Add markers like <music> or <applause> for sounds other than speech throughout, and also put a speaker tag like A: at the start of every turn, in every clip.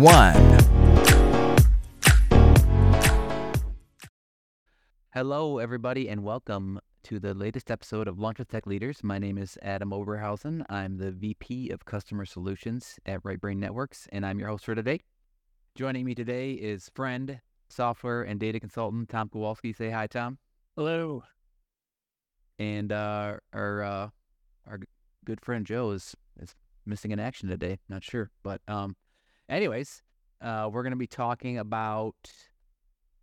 A: one.
B: Hello, everybody, and welcome to the latest episode of Lunch with Tech Leaders. My name is Adam Oberhausen. I'm the VP of Customer Solutions at Right Brain Networks, and I'm your host for today. Joining me today is friend, software, and data consultant Tom Kowalski. Say hi, Tom.
C: Hello.
B: And uh, our uh, our good friend Joe is is missing in action today. Not sure, but um, anyways, uh, we're going to be talking about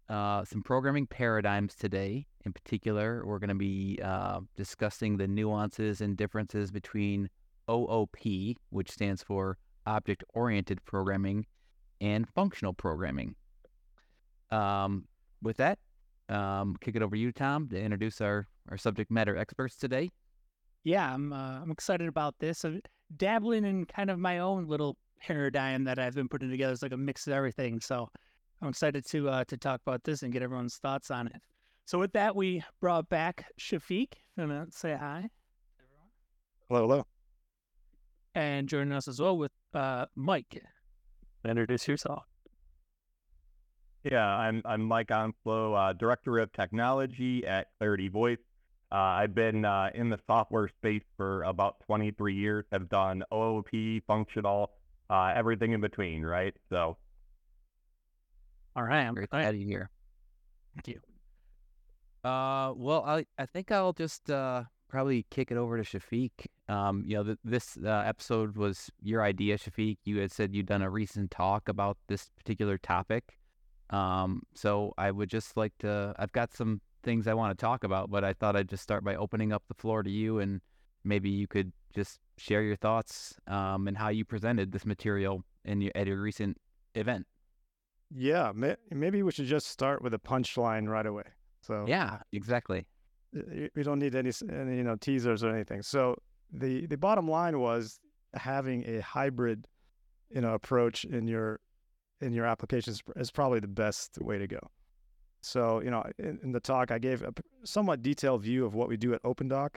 B: uh, some programming paradigms today. In particular, we're going to be uh, discussing the nuances and differences between OOP, which stands for Object Oriented Programming, and Functional Programming. Um, with that, um, kick it over to you, Tom, to introduce our, our subject matter experts today.
C: Yeah, I'm uh, I'm excited about this. I'm dabbling in kind of my own little paradigm that I've been putting together. It's like a mix of everything. So I'm excited to uh, to talk about this and get everyone's thoughts on it. So with that, we brought back Shafiq. I'm gonna say hi,
D: Hello, hello.
C: and joining us as well with uh, Mike.
E: Introduce yourself.
D: Yeah, I'm I'm Mike Onslow, uh, Director of Technology at Clarity Voice. Uh, I've been uh, in the software space for about 23 years. Have done OOP, functional, uh, everything in between, right? So,
C: All right, I'm
B: Great to
C: all right,
B: have you here.
C: Thank you.
B: Uh, well, I I think I'll just uh probably kick it over to Shafiq. Um, you know, th- this uh, episode was your idea, Shafiq. You had said you'd done a recent talk about this particular topic. Um, so I would just like to. I've got some things I want to talk about, but I thought I'd just start by opening up the floor to you, and maybe you could just share your thoughts um, and how you presented this material in your, at your recent event.
E: Yeah, may, maybe we should just start with a punchline right away. So
B: Yeah, exactly.
E: we don't need any, any you know teasers or anything. So the the bottom line was having a hybrid, you know, approach in your in your applications is probably the best way to go. So you know, in, in the talk, I gave a somewhat detailed view of what we do at Opendock,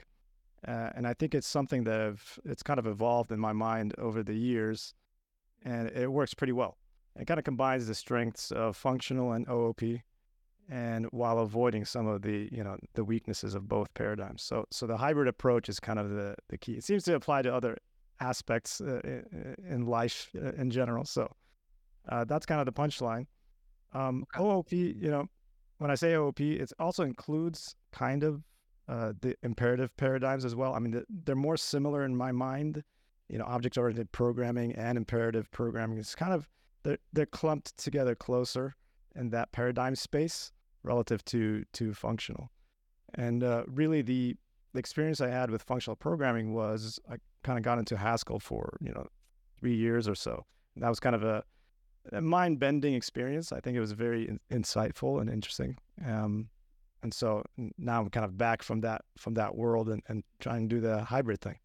E: uh, and I think it's something that have, it's kind of evolved in my mind over the years, and it works pretty well. It kind of combines the strengths of functional and OOP, and while avoiding some of the you know the weaknesses of both paradigms. So so the hybrid approach is kind of the the key. It seems to apply to other aspects uh, in life uh, in general. So uh, that's kind of the punchline. Um, OOP, you know, when I say OOP, it also includes kind of uh, the imperative paradigms as well. I mean, they're more similar in my mind. You know, object-oriented programming and imperative programming is kind of they're they're clumped together closer in that paradigm space relative to to functional. And uh, really, the the experience I had with functional programming was I kind of got into Haskell for you know three years or so. And that was kind of a, a mind bending experience. I think it was very in- insightful and interesting. Um, and so now I'm kind of back from that from that world and, and trying to do the hybrid thing.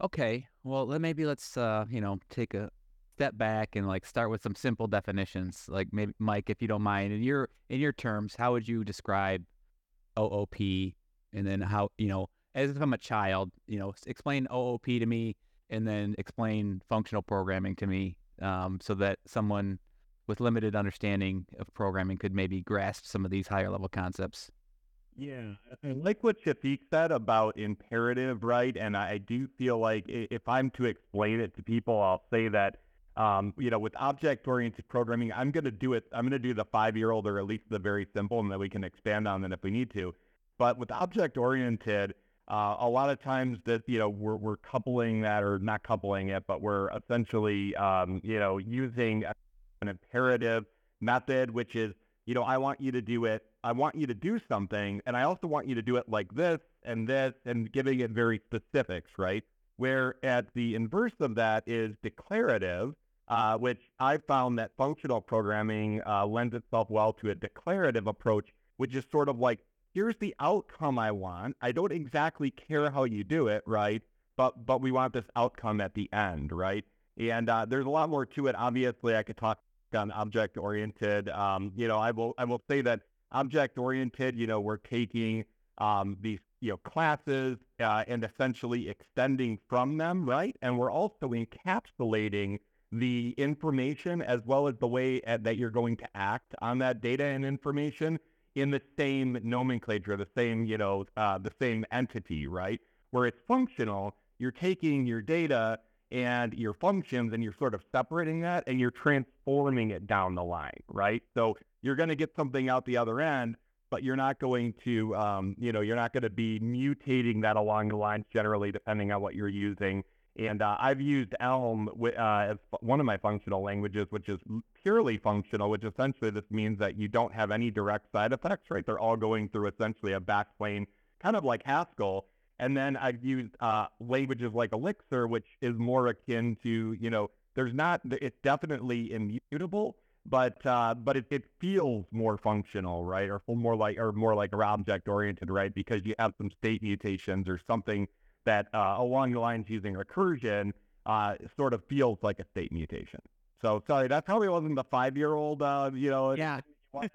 B: Okay, well, then maybe let's uh, you know, take a step back and like start with some simple definitions. Like maybe Mike, if you don't mind, in your in your terms, how would you describe OOP? And then how, you know, as if I'm a child, you know, explain OOP to me and then explain functional programming to me um, so that someone with limited understanding of programming could maybe grasp some of these higher level concepts.
D: yeah, I like what Shafiq said about imperative, right? And I do feel like if I'm to explain it to people, I'll say that um, you know, with object-oriented programming, I'm going to do it. I'm going to do the five-year-old or at least the very simple, and then we can expand on that if we need to. But with object-oriented, uh, a lot of times that you know we're we're coupling that or not coupling it, but we're essentially um, you know using an imperative method, which is you know I want you to do it. I want you to do something, and I also want you to do it like this and this, and giving it very specifics, right? Where at the inverse of that is declarative, uh, which I found that functional programming uh, lends itself well to a declarative approach, which is sort of like, here's the outcome I want. I don't exactly care how you do it, right? But but we want this outcome at the end, right? And uh, there's a lot more to it. Obviously, I could talk on object oriented. Um, you know, I will I will say that object oriented. You know, we're taking um, these you know classes uh, and essentially extending from them, right? And we're also encapsulating the information as well as the way uh, that you're going to act on that data and information in the same nomenclature, the same you know uh, the same entity, right? Where it's functional, you're taking your data and your functions and you're sort of separating that and you're transforming it down the line, right? So you're going to get something out the other end, but you're not going to, um, you know, you're not going to be mutating that along the lines generally, depending on what you're using. And uh, I've used Elm uh, as one of my functional languages, which is purely functional, which essentially this means that you don't have any direct side effects, right? They're all going through essentially a backplane, kind of like Haskell. And then I've used uh, languages like Elixir, which is more akin to, you know, there's not, it's definitely immutable, but uh, but it, it feels more functional, right? Or more like, or more like object oriented, right? Because you have some state mutations or something that uh, along the lines using recursion uh, sort of feels like a state mutation. So sorry, that probably wasn't the five year old, uh, you know.
C: Yeah. <laughs>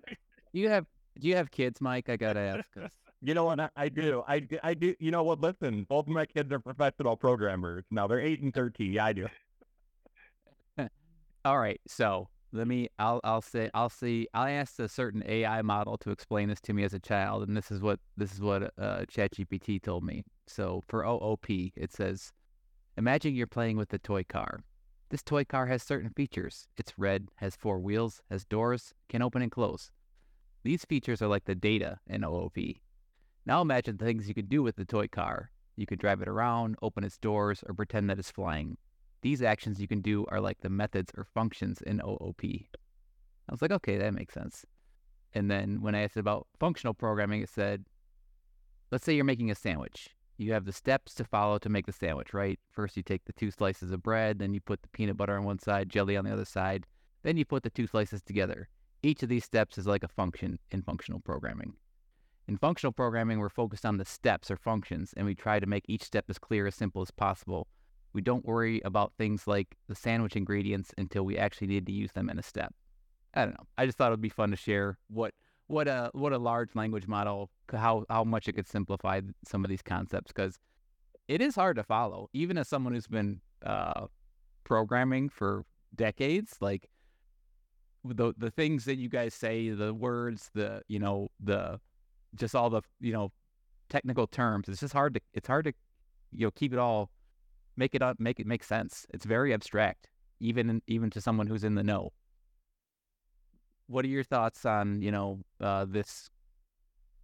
B: you have do you have kids, Mike? I gotta ask.
D: You know what? I do. I, I do. You know what? Listen, both of my kids are professional programmers. Now they're eight and thirteen. Yeah, I do. <laughs>
B: All right. So let me. I'll. I'll say. I'll see. I asked a certain AI model to explain this to me as a child, and this is what this is what uh, ChatGPT told me. So for OOP, it says, imagine you're playing with a toy car. This toy car has certain features. It's red, has four wheels, has doors, can open and close. These features are like the data in OOP. Now imagine the things you could do with the toy car. You could drive it around, open its doors, or pretend that it's flying. These actions you can do are like the methods or functions in OOP. I was like, okay, that makes sense. And then when I asked about functional programming, it said, let's say you're making a sandwich. You have the steps to follow to make the sandwich, right? First, you take the two slices of bread, then you put the peanut butter on one side, jelly on the other side, then you put the two slices together. Each of these steps is like a function in functional programming. In functional programming, we're focused on the steps or functions, and we try to make each step as clear, as simple as possible. We don't worry about things like the sandwich ingredients until we actually need to use them in a step. I don't know. I just thought it would be fun to share what what a what a large language model how how much it could simplify some of these concepts because it is hard to follow, even as someone who's been uh, programming for decades. Like the the things that you guys say, the words, the you know the just all the you know technical terms. It's just hard to it's hard to you know keep it all make it up make it make sense. It's very abstract, even even to someone who's in the know. What are your thoughts on you know uh, this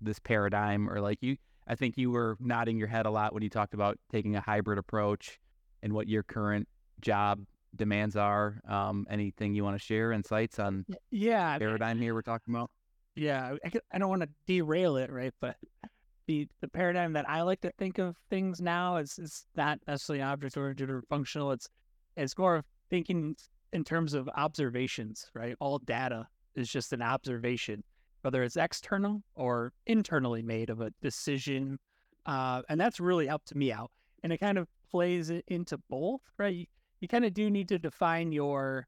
B: this paradigm or like you? I think you were nodding your head a lot when you talked about taking a hybrid approach and what your current job demands are. Um, anything you want to share insights on?
C: Yeah,
B: paradigm here we're talking about
C: yeah, I, I don't want to derail it, right? But the the paradigm that I like to think of things now is is not necessarily object oriented or functional. It's it's more of thinking in terms of observations, right? All data is just an observation, whether it's external or internally made of a decision, uh, and that's really helped me out. And it kind of plays into both, right? You, you kind of do need to define your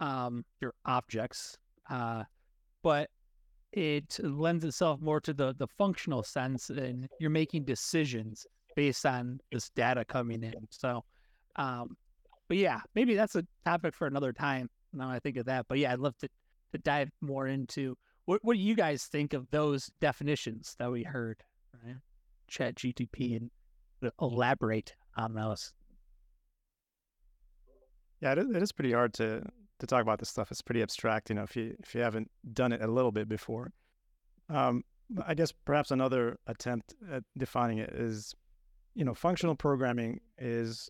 C: um, your objects, uh, but it lends itself more to the the functional sense and you're making decisions based on this data coming in. So um but yeah maybe that's a topic for another time now i think of that. But yeah i'd love to to dive more into what what do you guys think of those definitions that we heard right? Chat gtp and elaborate on those.
E: Yeah it is pretty hard to to talk about this stuff. It's pretty abstract, you know, if you if you haven't done it a little bit before. Um, I guess perhaps another attempt at defining it is, you know, functional programming is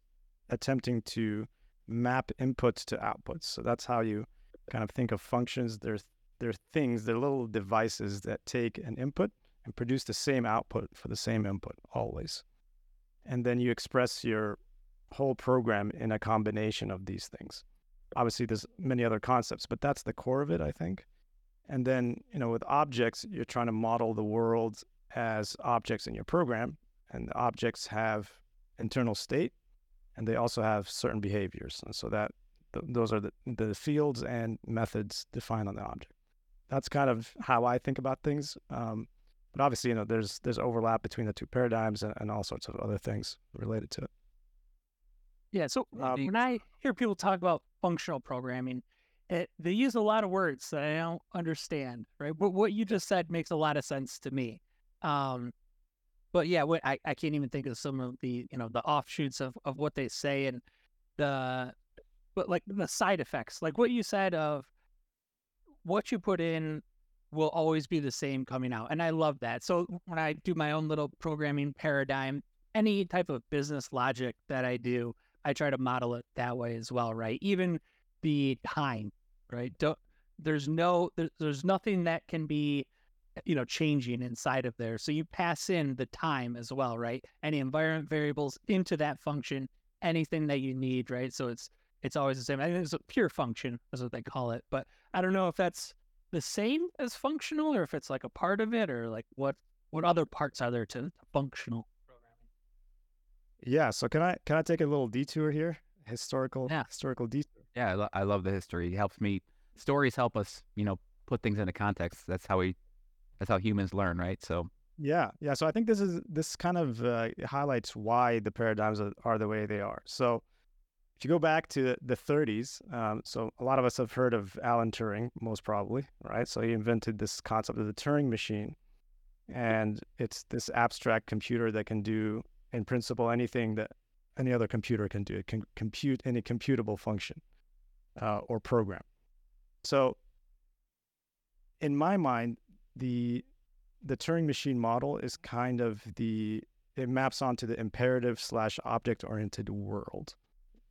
E: attempting to map inputs to outputs. So that's how you kind of think of functions. There's they're things, they're little devices that take an input and produce the same output for the same input always. And then you express your whole program in a combination of these things. Obviously there's many other concepts, but that's the core of it, I think. And then, you know, with objects, you're trying to model the world as objects in your program, and the objects have internal state, and they also have certain behaviors. And so that th- those are the, the fields and methods defined on the object. That's kind of how I think about things. Um, but obviously, you know, there's there's overlap between the two paradigms and, and all sorts of other things related to it.
C: Yeah. So
B: Indeed.
C: when I hear people talk about functional programming, it, they use a lot of words that I don't understand, right? But what you just said makes a lot of sense to me. Um, but yeah, what I, I can't even think of some of the you know the offshoots of, of what they say and the but like the side effects, like what you said of what you put in will always be the same coming out, and I love that. So when I do my own little programming paradigm, any type of business logic that I do, I try to model it that way as well, right? Even the time, right? Don't, there's no, there, there's nothing that can be, you know, changing inside of there. So you pass in the time as well, right? Any environment variables into that function, anything that you need, right? So it's it's always the same. I think it's a pure function, is what they call it. But I don't know if that's the same as functional or if it's like a part of it or like what what other parts are there to functional.
E: Yeah. So can I can I take a little detour here? Historical
B: Yeah.
E: historical detour.
B: Yeah, I, lo- I love the history. It helps me. Stories help us, you know, put things into context. That's how we, that's how humans learn, right? So
E: Yeah, yeah. So I think this is this kind of uh, highlights why the paradigms are, are the way they are. So if you go back to the 30s, um, so a lot of us have heard of Alan Turing, most probably, right? So he invented this concept of the Turing machine, and it's this abstract computer that can do, in principle, anything that any other computer can do. It can compute any computable function uh, or program. So in my mind, the the Turing machine model is kind of the it maps onto the imperative slash object oriented world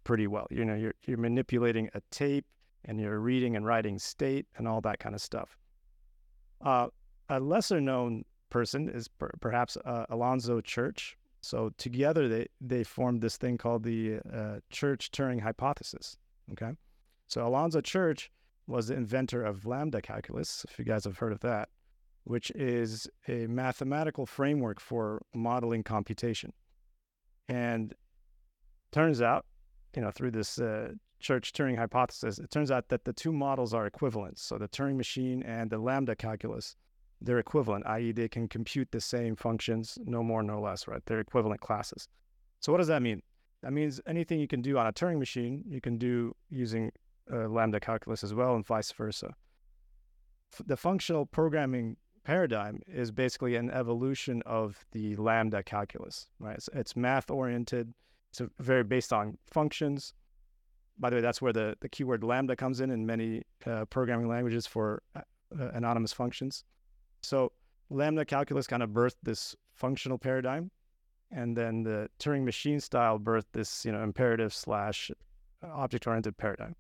E: pretty well. You know, you're you're manipulating a tape and you're reading and writing state and all that kind of stuff. Uh, a lesser known person is per- perhaps uh, Alonzo Church. So together they they formed this thing called the uh, Church Turing hypothesis. Okay, so Alonzo Church was the inventor of lambda calculus. If you guys have heard of that which is a mathematical framework for modeling computation. And turns out, you know, through this uh, Church Turing hypothesis, it turns out that the two models are equivalent. So the Turing machine and the lambda calculus, they're equivalent, i.e., they can compute the same functions, no more, no less, right? They're equivalent classes. So what does that mean? That means anything you can do on a Turing machine, you can do using uh, lambda calculus as well, and vice versa. F- the functional programming paradigm is basically an evolution of the lambda calculus, right? It's, it's math oriented. It's very based on functions. By the way, that's where the, the keyword lambda comes in in many uh, programming languages for uh, anonymous functions. So lambda calculus kind of birthed this functional paradigm, and then the Turing machine style birthed this, you know, imperative slash uh, object oriented paradigm.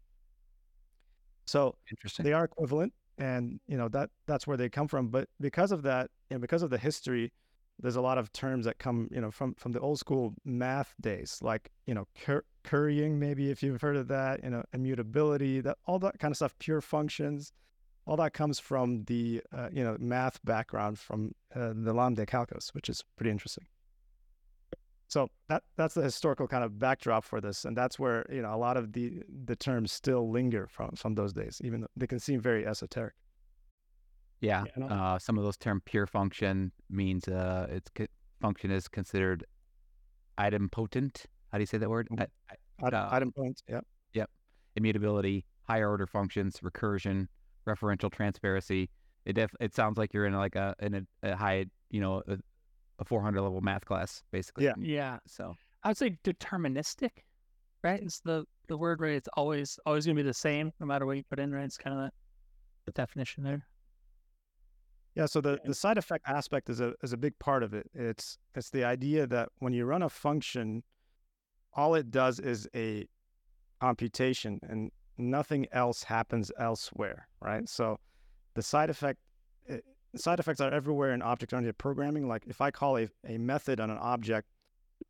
E: So
B: interesting.
E: they are equivalent and you know that that's where they come from but because of that and because of the history there's a lot of terms that come you know from from the old school math days like you know cur- currying maybe if you've heard of that you know immutability that all that kind of stuff pure functions all that comes from the uh, you know math background from uh, the lambda calculus which is pretty interesting so that that's the historical kind of backdrop for this and that's where you know a lot of the the terms still linger from from those days even though they can seem very esoteric
B: Yeah.
E: Yeah.
B: Uh, some of those term pure function means uh, its co- function is considered idempotent. How do you say that word?
E: Mm.
B: I- I-
E: item,
B: uh,
E: points yeah
B: immutability, higher order functions, recursion, referential transparency. It def- it sounds like you're in like a in a, a high, you know, a, a 400 level math class, basically.
E: Yeah.
C: Yeah.
B: So
C: I would say deterministic, right? It's the the word right. It's always always gonna be the same no matter what you put in, right? It's kind of the, the definition there.
E: yeah so the the side effect aspect is a is a big part of it it's it's the idea that when you run a function all it does is a computation and nothing else happens elsewhere right? So the side effect it, side effects are everywhere in object oriented programming. Like if i call a, a method on an object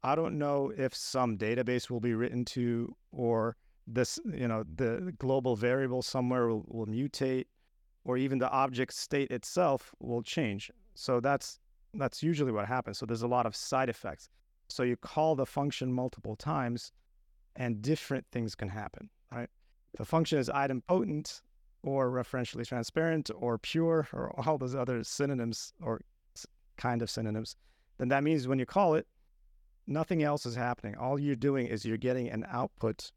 E: i don't know if some database will be written to or this you know the global variable somewhere will, will mutate or even the object state itself will change. So that's that's usually what happens. So there's a lot of side effects. So you call the function multiple times and different things can happen right the function is idempotent or referentially transparent or pure or all those other synonyms or kind of synonyms then that means when you call it nothing else is happening all you're doing is you're getting an output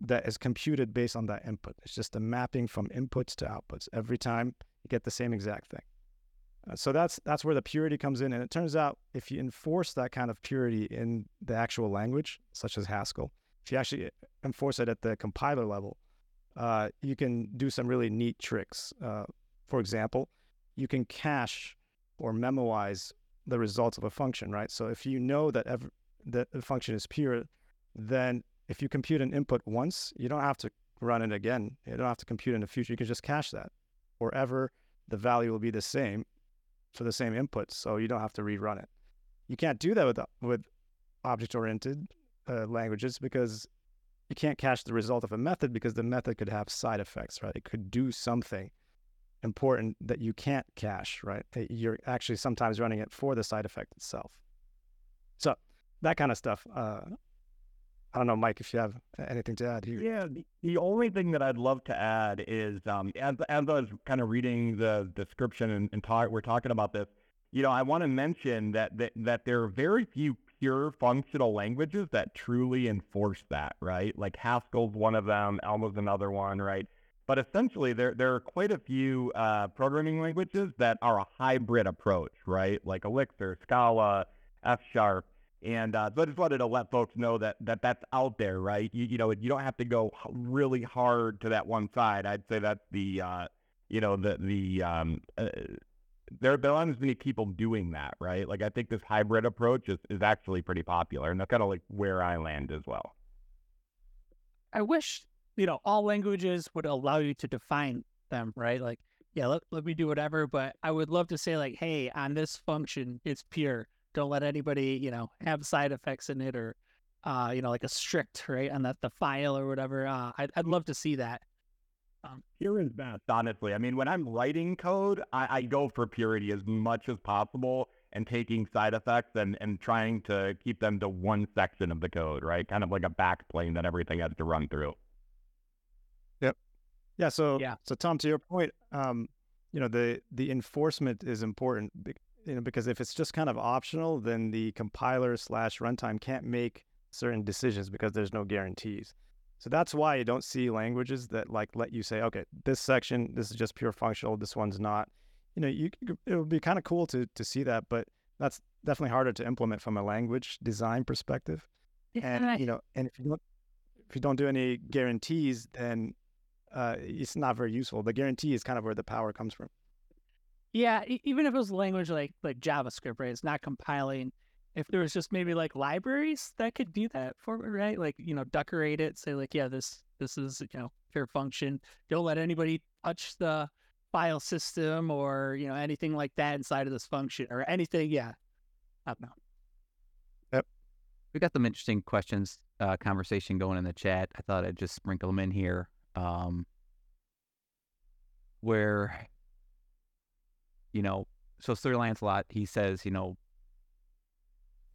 E: that is computed based on that input. It's just a mapping from inputs to outputs. Every time you get the same exact thing. Uh, so that's that's where the purity comes in. And it turns out if you enforce that kind of purity in the actual language, such as Haskell, if you actually enforce it at the compiler level, uh, you can do some really neat tricks. Uh, for example, you can cache or memoize the results of a function, right? So if you know that every, that the function is pure, then if you compute an input once, you don't have to run it again. You don't have to compute in the future. You can just cache that. Forever, the value will be the same for the same input, so you don't have to rerun it. You can't do that with with object-oriented uh, languages because you can't cache the result of a method because the method could have side effects, right? It could do something important that you can't cache, right? You're actually sometimes running it for the side effect itself. So that kind of stuff. Uh, I don't know, Mike, if you have anything to add here.
D: Yeah, the, only thing that I'd love to add is um, as, as I was kind of reading the description and, and talk, we're talking about this, you know, I want to mention that, that, that there are very few pure functional languages that truly enforce that, right? Like Haskell's one of them, Elm's another one, right? But essentially, there, there are quite a few uh, programming languages that are a hybrid approach, right? Like Elixir, Scala, F Sharp, and uh, so I just wanted to let folks know that, that that's out there, right? You, you know, you don't have to go really hard to that one side. I'd say that's the, uh, you know, the, the, um, uh, there, there aren't as many people doing that, right? Like I think this hybrid approach is, is actually pretty popular and that's kind of like where I land as well.
C: I wish, you know, all languages would allow you to define them, right? Like, yeah, let, let me do whatever, but I would love to say like, hey, on this function, it's pure don't let anybody, you know, have side effects in it or, uh, you know, like a strict, right, on that the file or whatever. Uh, I'd, I'd love to see that.
D: Um, Pure is best, honestly. I mean, when I'm writing code, I, I go for purity as much as possible and taking side effects and, and trying to keep them to one section of the code, right? Kind of like a backplane that everything has to run through.
E: Yep. Yeah. So, yeah. so Tom, to your point, um, you know, the, the enforcement is important you know, because if it's just kind of optional, then the compiler slash runtime can't make certain decisions because there's no guarantees. So that's why you don't see languages that like let you say, okay, this section, this is just pure functional, this one's not. You know, you it would be kind of cool to to see that, but that's definitely harder to implement from a language design perspective. And you know, and if you don't if you don't do any guarantees, then uh, it's not very useful. The guarantee is kind of where the power comes from.
C: Yeah, even if it was a language like like JavaScript, right? It's not compiling. If there was just maybe like libraries that could do that for me, right? Like you know, decorate it, say like, yeah, this this is you know pure function. Don't let anybody touch the file system or you know anything like that inside of this function or anything. Yeah, I don't know.
E: Yep,
B: we got some interesting questions, uh, conversation going in the chat. I thought I'd just sprinkle them in here. Um, where you know, so Sir Lancelot, he says, you know,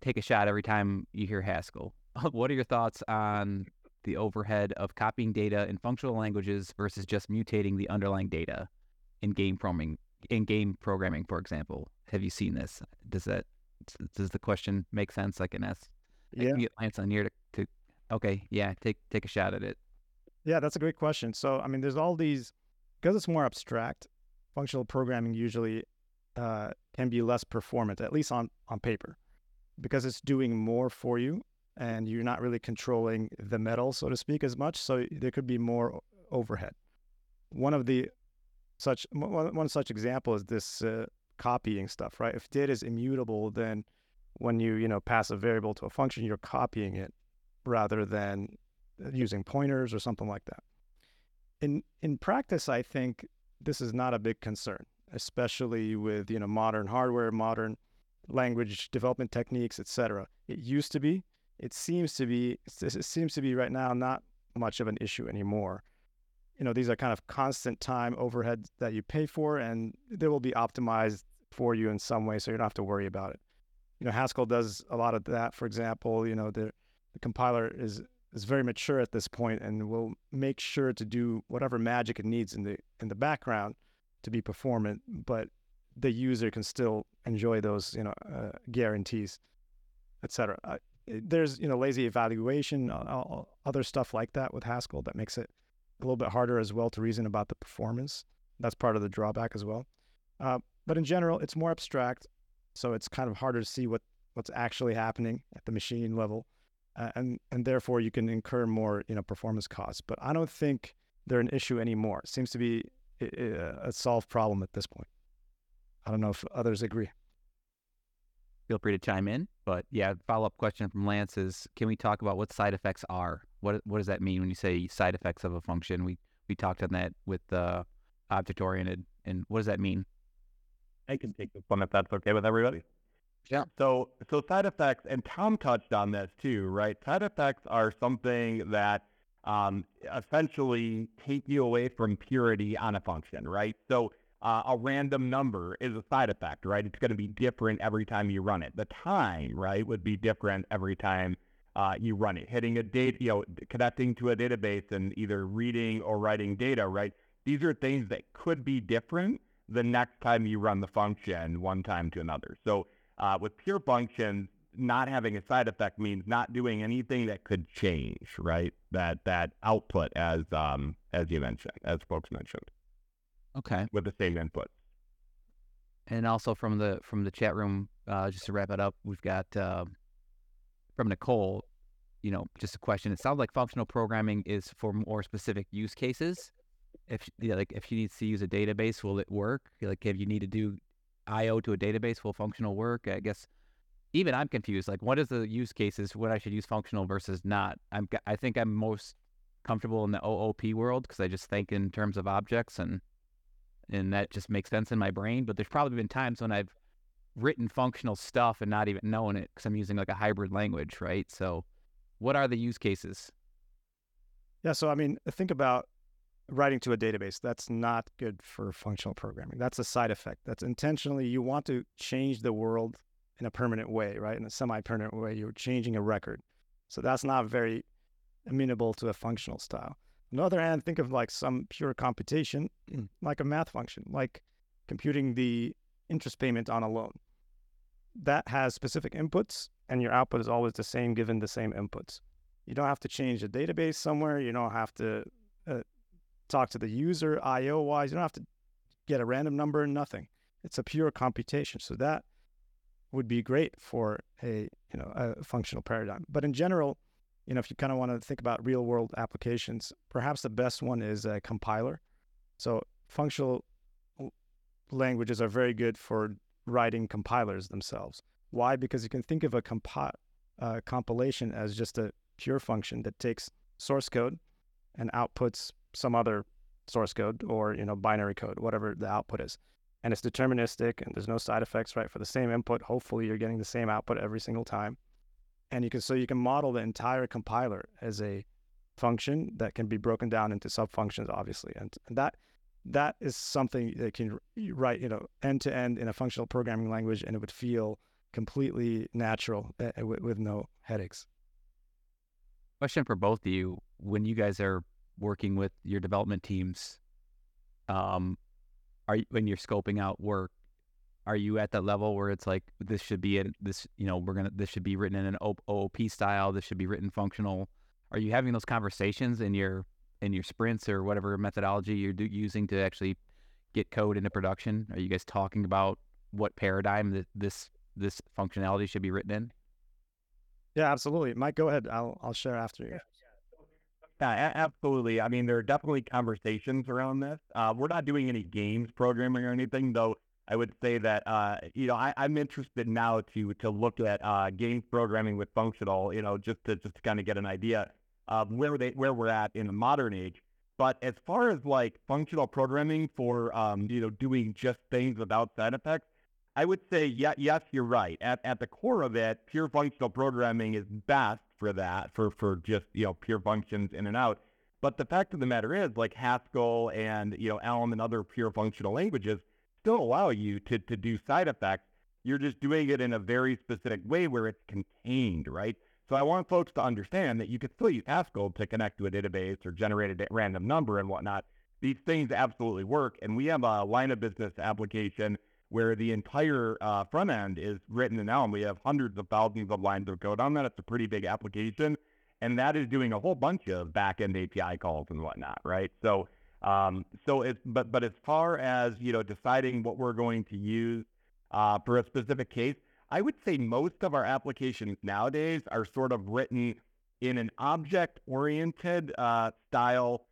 B: take a shot every time you hear Haskell. <laughs> what are your thoughts on the overhead of copying data in functional languages versus just mutating the underlying data in game programming? In game programming, for example, have you seen this? Does that does the question make sense? I can ask.
E: Yeah,
B: get Lance on here to, to okay, yeah, take take a shot at it.
E: Yeah, that's a great question. So, I mean, there's all these because it's more abstract functional programming usually uh, can be less performant, at least on, on paper, because it's doing more for you and you're not really controlling the metal, so to speak, as much. So there could be more overhead. One of the such one, such example is this uh, copying stuff, right? If data is immutable, then when you you know pass a variable to a function, you're copying it rather than using pointers or something like that. In in practice, I think this is not a big concern, especially with you know modern hardware, modern language development techniques, etc. It used to be. It seems to be. It seems to be right now not much of an issue anymore. You know, these are kind of constant time overhead that you pay for, and they will be optimized for you in some way, so you don't have to worry about it. You know, Haskell does a lot of that. For example, you know, the, the compiler is is very mature at this point and will make sure to do whatever magic it needs in the in the background to be performant, but the user can still enjoy those, you know, uh, guarantees, etc. Uh, there's, you know, lazy evaluation, uh, other stuff like that with Haskell that makes it a little bit harder as well to reason about the performance. That's part of the drawback as well. Uh, but in general, it's more abstract, so it's kind of harder to see what what's actually happening at the machine level, uh, and and therefore you can incur more, you know, performance costs. But I don't think they're an issue anymore. It seems to be a solved problem at this point. I don't know if others agree.
B: Feel free to chime in. But yeah, follow up question from Lance is can we talk about what side effects are? What what does that mean when you say side effects of a function? We we talked on that with the object oriented and what does that mean?
D: I can take this one if that's okay with everybody.
B: Yeah.
D: So so side effects and Tom touched on this too, right? Side effects are something that um, essentially take you away from purity on a function, right? So uh, a random number is a side effect, right? It's going to be different every time you run it. The time, right, would be different every time uh, you run it. Hitting a date, you know, connecting to a database and either reading or writing data, right? These are things that could be different the next time you run the function one time to another. So uh, with pure functions, not having a side effect means not doing anything that could change, right? That that output as um as you mentioned, as folks mentioned.
B: Okay.
D: With the same input.
B: And also from the from the chat room, uh, just to wrap it up, we've got uh, from Nicole. You know, just a question. It sounds like functional programming is for more specific use cases. If yeah, like if she needs to use a database, will it work? Like if you need to do I/O to a database, will functional work? I guess even I'm confused. Like, what is the use cases when I should use functional versus not? I'm I think I'm most comfortable in the OOP world because I just think in terms of objects and and that just makes sense in my brain. But there's probably been times when I've written functional stuff and not even knowing it because I'm using like a hybrid language, right? So, what are the use cases?
E: Yeah, so I mean, think about writing to a database. That's not good for functional programming. That's a side effect. That's intentionally you want to change the world in a permanent way, right? In a semi-permanent way, you're changing a record. So that's not very amenable to a functional style. On the other hand, think of like some pure computation, <clears throat> like a math function, like computing the interest payment on a loan. That has specific inputs, and your output is always the same given the same inputs. You don't have to change a database somewhere. You don't have to uh, talk to the user IO wise. You don't have to get a random number, and nothing. It's a pure computation. So that would be great for a you know a functional paradigm. But in general, you know, if you kind of want to think about real world applications, perhaps the best one is a compiler. So functional languages are very good for writing compilers themselves. Why? Because you can think of a compi- uh, compilation as just a pure function that takes source code and outputs some other source code or you know binary code, whatever the output is and it's deterministic and there's no side effects, right? For the same input, hopefully you're getting the same output every single time. And you can so you can model the entire compiler as a function that can be broken down into subfunctions, obviously. And, and that that is something that can write, you know, end to end in a functional programming language, and it would feel completely natural uh, with, with no headaches.
B: Question for both of you: When you guys are working with your development teams, um, are you, when you're scoping out work, are you at that level where it's like this should be in this you know we're gonna this should be written in an OOP style, this should be written functional? Are you having those conversations in your in your sprints or whatever methodology you're do, using to actually get code into production? Are you guys talking about what paradigm that this this functionality should be written in?
E: Yeah, absolutely. Mike, go ahead. I'll I'll share after you.
D: Yeah, absolutely. I mean, there are definitely conversations around this. Uh, we're not doing any games programming or anything, though. I would say that uh, you know I, am interested now to to look at uh, games programming with functional, you know, just to just to kind of get an idea of where they where we're at in the modern age. But as far as like functional programming for um, you know doing just things without side effects, I would say yeah, yes, you're right. At at the core of it, pure functional programming is best for that, for, for just, you know, pure functions in and out. But the fact of the matter is, like Haskell and, you know, Elm and other pure functional languages still allow you to, to do side effects. You're just doing it in a very specific way where it's contained, right? So I want folks to understand that you could still use Haskell to connect to a database or generate a random number and whatnot. These things absolutely work. And we have a line of business application where the entire uh, front end is written in Elm. We have hundreds of thousands of lines of code on that. It's a pretty big application. And that is doing a whole bunch of backend API calls and whatnot, right? So, um, so it's, but, but as far as, you know, deciding what we're going to use uh, for a specific case, I would say most of our applications nowadays are sort of written in an object-oriented uh, style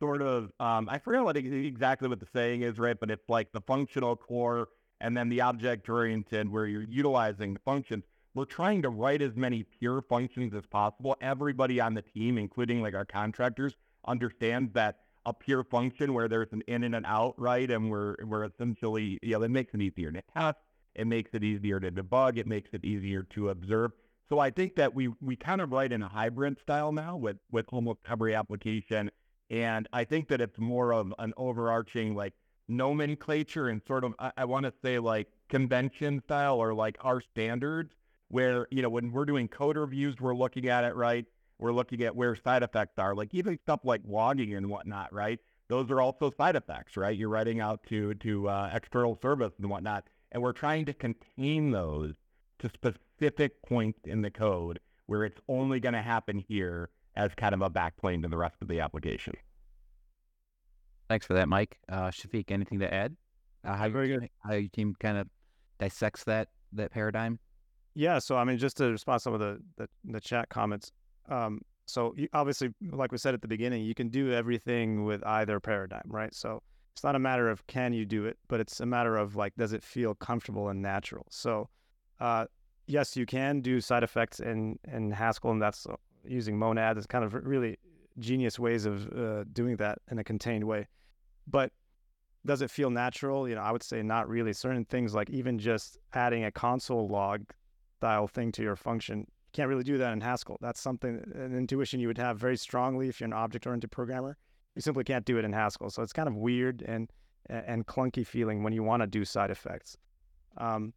D: sort of um, I forget what exactly what the saying is, right? But it's like the functional core and then the object oriented where you're utilizing the functions. We're trying to write as many pure functions as possible. Everybody on the team, including like our contractors, understands that a pure function where there's an in and an out, right? And we're we're essentially, you know, it makes it easier to test, it makes it easier to debug, it makes it easier to observe. So I think that we we kind of write in a hybrid style now with with almost every application. And I think that it's more of an overarching like nomenclature and sort of I, I want to say like convention style or like our standards where you know when we're doing code reviews we're looking at it right we're looking at where side effects are like even stuff like logging and whatnot right those are also side effects right you're writing out to to uh, external service and whatnot and we're trying to contain those to specific points in the code where it's only going to happen here as kind of a backplane to the rest of the application
B: Thanks for that, Mike. Uh, Shafiq, anything to add? Uh, how
E: Very
B: your,
E: good.
B: How your team kind of dissects that that paradigm?
E: Yeah, so I mean, just to respond to some of the the, the chat comments. Um, so you, obviously, like we said at the beginning, you can do everything with either paradigm, right? So it's not a matter of can you do it, but it's a matter of like, does it feel comfortable and natural? So, uh, yes, you can do side effects in in Haskell, and that's uh, using Monad. It's kind of really genius ways of uh, doing that in a contained way. But does it feel natural? You know, I would say not really. Certain things like even just adding a console log style thing to your function, can't really do that in Haskell. That's something an intuition you would have very strongly if you're an object-oriented programmer. You simply can't do it in Haskell. So it's kind of weird and and clunky feeling when you want to do side effects. Um,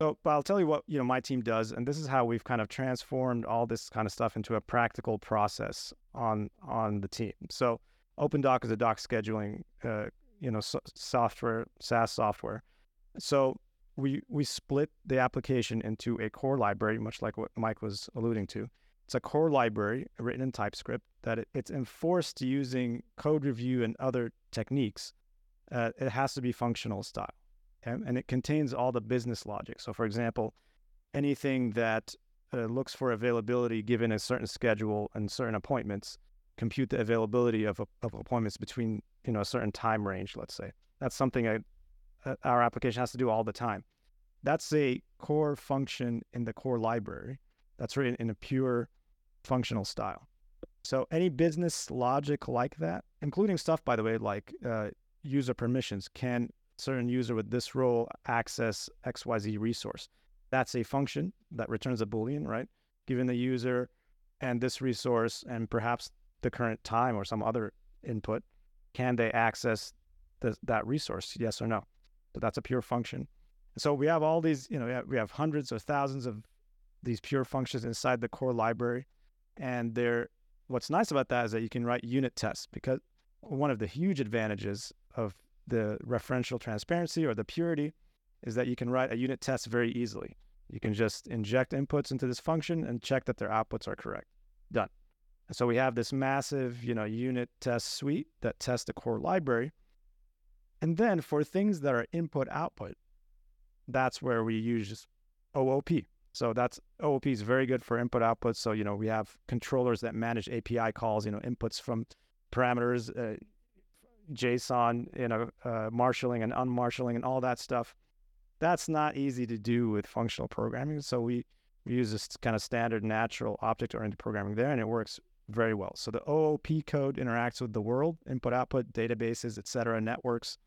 E: so, but I'll tell you what you know my team does, and this is how we've kind of transformed all this kind of stuff into a practical process on on the team. So, Opendock is a dock scheduling, uh, you know, so- software, SaaS software. So we we split the application into a core library, much like what Mike was alluding to. It's a core library written in TypeScript that it, it's enforced using code review and other techniques. Uh, it has to be functional style, okay? and it contains all the business logic. So, for example, anything that uh, looks for availability given a certain schedule and certain appointments, compute the availability of, of appointments between you know a certain time range. Let's say that's something I, our application has to do all the time. That's a core function in the core library. That's written in a pure functional style. So any business logic like that, including stuff by the way like uh, user permissions, can certain user with this role access XYZ resource. That's a function that returns a boolean, right? Given the user and this resource and perhaps the current time or some other input, can they access the, that resource? Yes or no? So that's a pure function. So we have all these, you know, we have, we have hundreds or thousands of these pure functions inside the core library, and they're what's nice about that is that you can write unit tests because one of the huge advantages of the referential transparency or the purity is that you can write a unit test very easily. You can just inject inputs into this function and check that their outputs are correct. Done. And so we have this massive, you know, unit test suite that tests the core library. And then for things that are input output, that's where we use OOP. So that's OOP is very good for input output. So you know we have controllers that manage API calls, you know inputs from parameters, uh, JSON, you know uh, marshaling and unmarshaling and all that stuff. That's not easy to do with functional programming. So we, we use this kind of standard natural object-oriented programming there, and it works very well. So the OOP code interacts with the world, input, output, databases, et cetera, networks,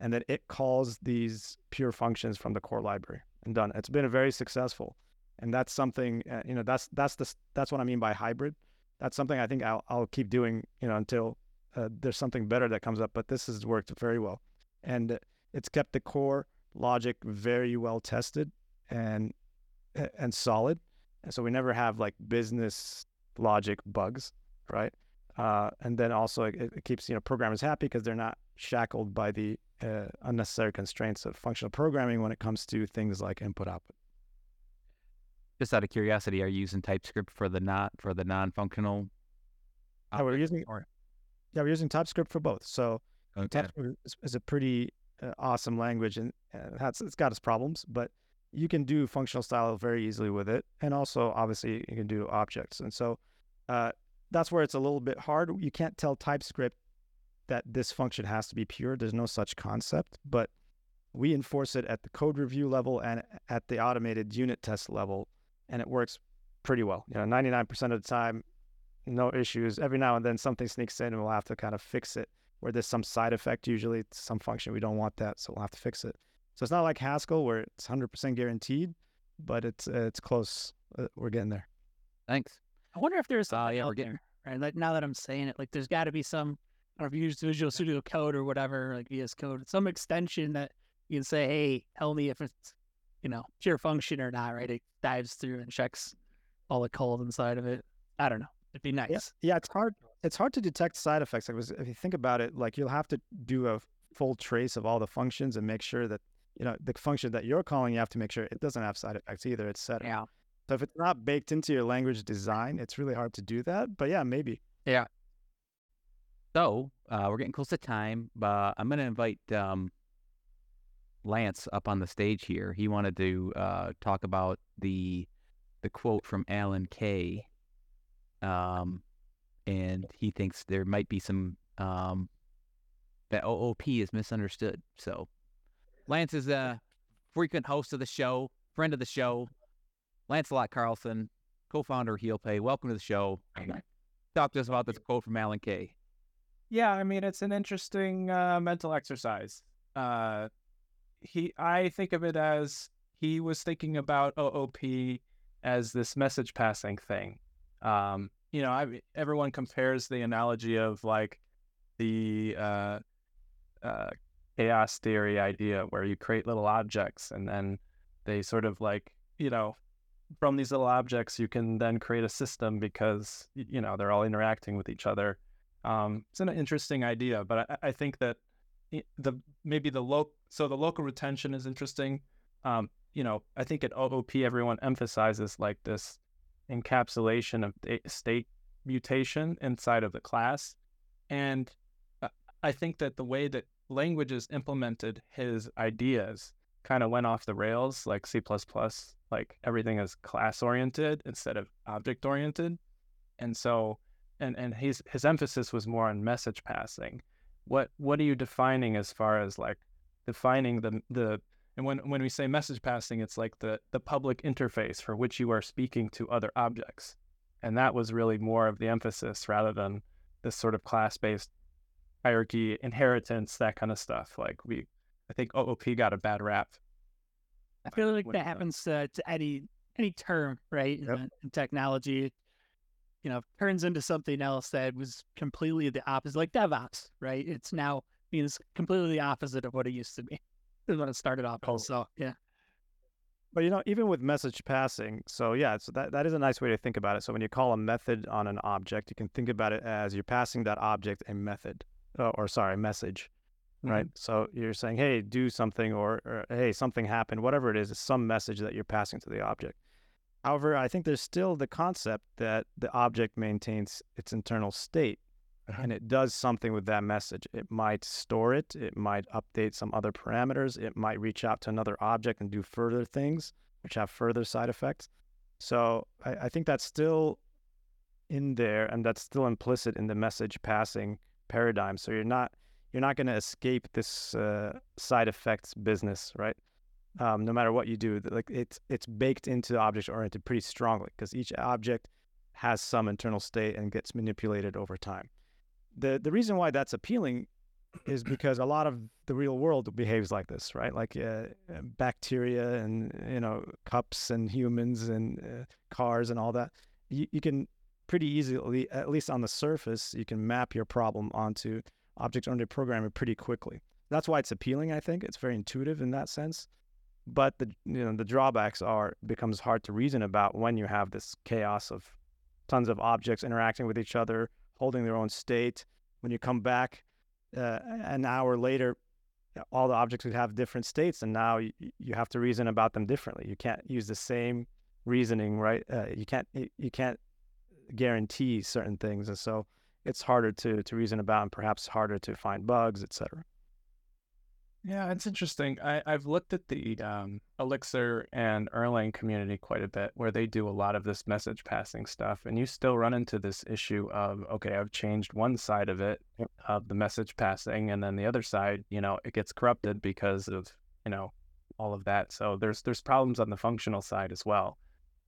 E: and then it calls these pure functions from the core library and done. It's been very successful. and that's something uh, you know that's that's the that's what I mean by hybrid. That's something I think I'll I'll keep doing you know until uh, there's something better that comes up. But this has worked very well, and it's kept the core logic very well tested and and solid. And so we never have like business logic bugs, right? Uh, and then also it, it, keeps you know programmers happy because they're not shackled by the uh, unnecessary constraints of functional programming when it comes to things like input output.
B: Just out of curiosity, are you using TypeScript for the not for the non-functional?
E: Yeah, we're using
B: or...
E: yeah we're using TypeScript for both. So
B: okay.
E: TypeScript is, is a pretty uh, awesome language and uh, it's, it's got its problems, but you can do functional style very easily with it. And also, obviously, you can do objects. And so uh, that's where it's a little bit hard. You can't tell TypeScript that this function has to be pure. There's no such concept, but we enforce it at the code review level and at the automated unit test level, and it works pretty well. You know, 99% of the time, no issues. Every now and then something sneaks in and we'll have to kind of fix it where there's some side effect, usually some function. We don't want that, so we'll have to fix it. So it's not like Haskell where it's 100% guaranteed, but it's uh, it's close. Uh, we're getting there.
B: Thanks.
C: I wonder if there's
B: uh, yeah, we're getting
C: there, right? Like now that I'm saying it, like there's got to be some. I don't know if you use Visual Studio Code or whatever, like VS Code, some extension that you can say, "Hey, tell me if it's, you know, pure function or not." Right? It dives through and checks all the code inside of it. I don't know. It'd be nice.
E: Yeah, yeah it's hard. It's hard to detect side effects. Like, if you think about it, like you'll have to do a full trace of all the functions and make sure that you know the function that you're calling. You have to make sure it doesn't have side effects either. It's set.
C: Yeah.
E: So if it's not baked into your language design, it's really hard to do that. But yeah, maybe.
B: Yeah. So uh, we're getting close to time. but I'm going to invite um, Lance up on the stage here. He wanted to uh, talk about the the quote from Alan Kay um, and he thinks there might be some um, that OOP is misunderstood. So Lance is a frequent host of the show, friend of the show, Lancelot Carlson, co-founder of HealPay. Welcome to the show. Talk to us about this quote from Alan Kay.
F: Yeah, I mean it's an interesting uh, mental exercise. Uh, he, I think of it as he was thinking about OOP as this message passing thing, um, you know, I, everyone compares the analogy of like the uh, uh, chaos theory idea where you create little objects and then they sort of like, you know, from these little objects, you can then create a system because, you know, they're all interacting with each other. Um, it's an interesting idea, but I, I think that the maybe the local so the local retention is interesting. Um, you know, I think at OOP everyone emphasizes like this encapsulation of state mutation inside of the class. And I think that the way that languages implemented his ideas kind of went off the rails, like C, like everything is class oriented instead of object oriented. And so, and, and his, his emphasis was more on message passing. What, what are you defining as far as like defining the, the and when, when we say message passing, it's like the, the public interface for which you are speaking to other objects. And that was really more of the emphasis rather than this sort of class based hierarchy, inheritance, that kind of stuff. Like we, I think OOP got a bad rap.
C: I feel like that happens to, to any any term, right? Yep. In, in, technology, you know, turns into something else that was completely the opposite, like DevOps, right? It's now I means completely the opposite of what it used to be <laughs> when it started off. Oh. So yeah.
E: But you know, even with message passing, so yeah, so that, that is a nice way to think about it. So when you call a method on an object, you can think about it as you're passing that object a method, uh, or sorry, message, mm-hmm. right? So you're saying, hey, do something, or, or hey, something happened, whatever it is, it's some message that you're passing to the object. However, I think there's still the concept that the object maintains its internal state uh-huh. and it does something with that message. It might store it, it might update some other parameters, it might reach out to another object and do further things, which have further side effects. So I, I think that's still in there and that's still implicit in the message passing paradigm. So you're not you're not going to escape this uh, side effects business, right? Um, no matter what you do, like it's it's baked into object oriented pretty strongly because each object has some internal state and gets manipulated over time the the reason why that's appealing is <clears throat> because a lot of the real world behaves like this, right? Like uh, uh, bacteria and you know cups and humans and uh, cars and all that. You, you can pretty easily, at least on the surface, you can map your problem onto object-oriented programming pretty quickly. That's why it's appealing. I think it's very intuitive in that sense. But the you know the drawbacks are becomes hard to reason about when you have this chaos of tons of objects interacting with each other, holding their own state. When you come back uh, an hour later, all the objects would have different states, and now you, you have to reason about them differently. You can't use the same reasoning, right? Uh, you can't you can't guarantee certain things, and so it's harder to to reason about, and perhaps harder to find bugs, etc.
F: Yeah, it's interesting. I, I've looked at the um, Elixir and Erlang community quite a bit, where they do a lot of this message passing stuff, and you still run into this issue of okay, I've changed one side of it of the message passing, and then the other side, you know, it gets corrupted because of you know all of that. So there's there's problems on the functional side as well,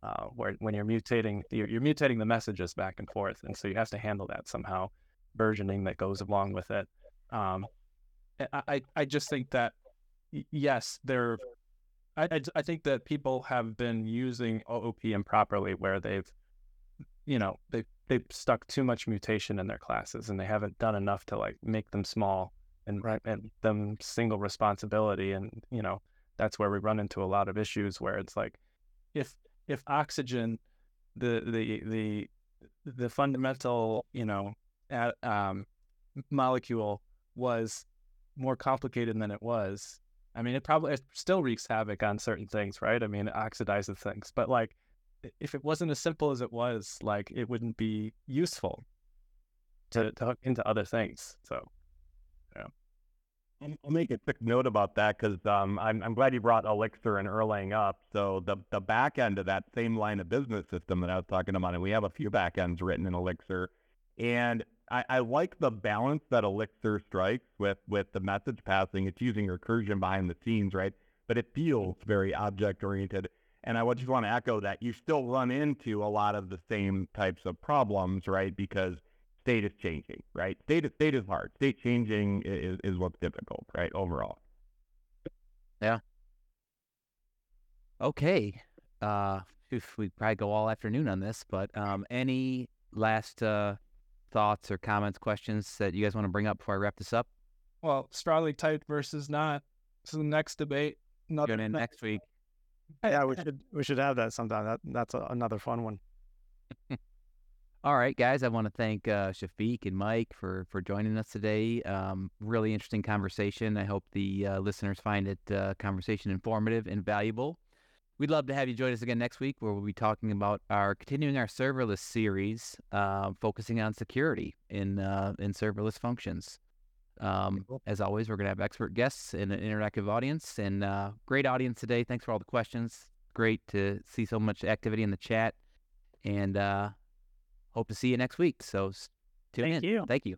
F: uh, where when you're mutating you're, you're mutating the messages back and forth, and so you have to handle that somehow, versioning that goes along with it. Um, I, I just think that yes, there. I, I, I think that people have been using OOP improperly, where they've, you know, they they've stuck too much mutation in their classes, and they haven't done enough to like make them small and
E: Right.
F: and them single responsibility, and you know that's where we run into a lot of issues where it's like, if if oxygen, the the the the fundamental you know um, molecule was more complicated than it was. I mean, it probably it still wreaks havoc on certain things, right? I mean, it oxidizes things, but like, if it wasn't as simple as it was, like, it wouldn't be useful to, to hook into other things. So,
D: I'll I'll make a quick note about that because um, I'm, I'm glad you brought Elixir and Erlang up. So the the back end of that same line of business system that I was talking about, and we have a few back ends written in Elixir, and I, I like the balance that Elixir strikes with with the message passing. It's using recursion behind the scenes, right? But it feels very object oriented. And I just want to echo that you still run into a lot of the same types of problems, right? Because state is changing, right? State is, state is hard. State changing is, is what's difficult, right? Overall. Yeah.
B: Okay. Uh, we probably go all afternoon on this, but um, any last uh, thoughts or comments, questions that you guys want to bring up before I wrap this up?
F: well, strongly typed versus not. This is the next debate. Another
B: Tune in
F: ne-
B: next week.
E: Yeah, we <laughs> should we should have that sometime. That that's a, another fun one. <laughs>
B: All right, guys. I want to thank uh, Shafiq and Mike for for joining us today. Um, really interesting conversation. I hope the uh, listeners find it uh, conversation informative and valuable. We'd love to have you join us again next week, where we'll be talking about our continuing our serverless series, uh, focusing on security in uh, in serverless functions. Um, as always, we're going to have expert guests and an interactive audience, and uh, great audience today. Thanks for all the questions. Great to see so much activity in the chat, and uh, hope to see you next week. So tune
C: Thank
B: in.
C: you.
B: Thank you.